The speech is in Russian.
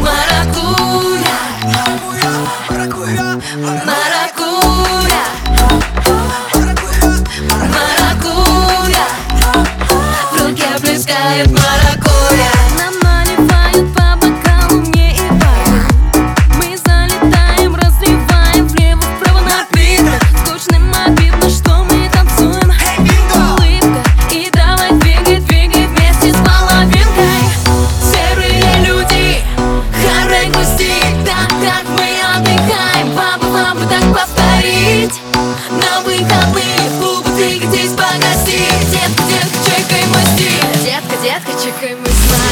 Маракуя Маракуя Маракуя Маракуя В руке плескает маракуя чекай мой стиль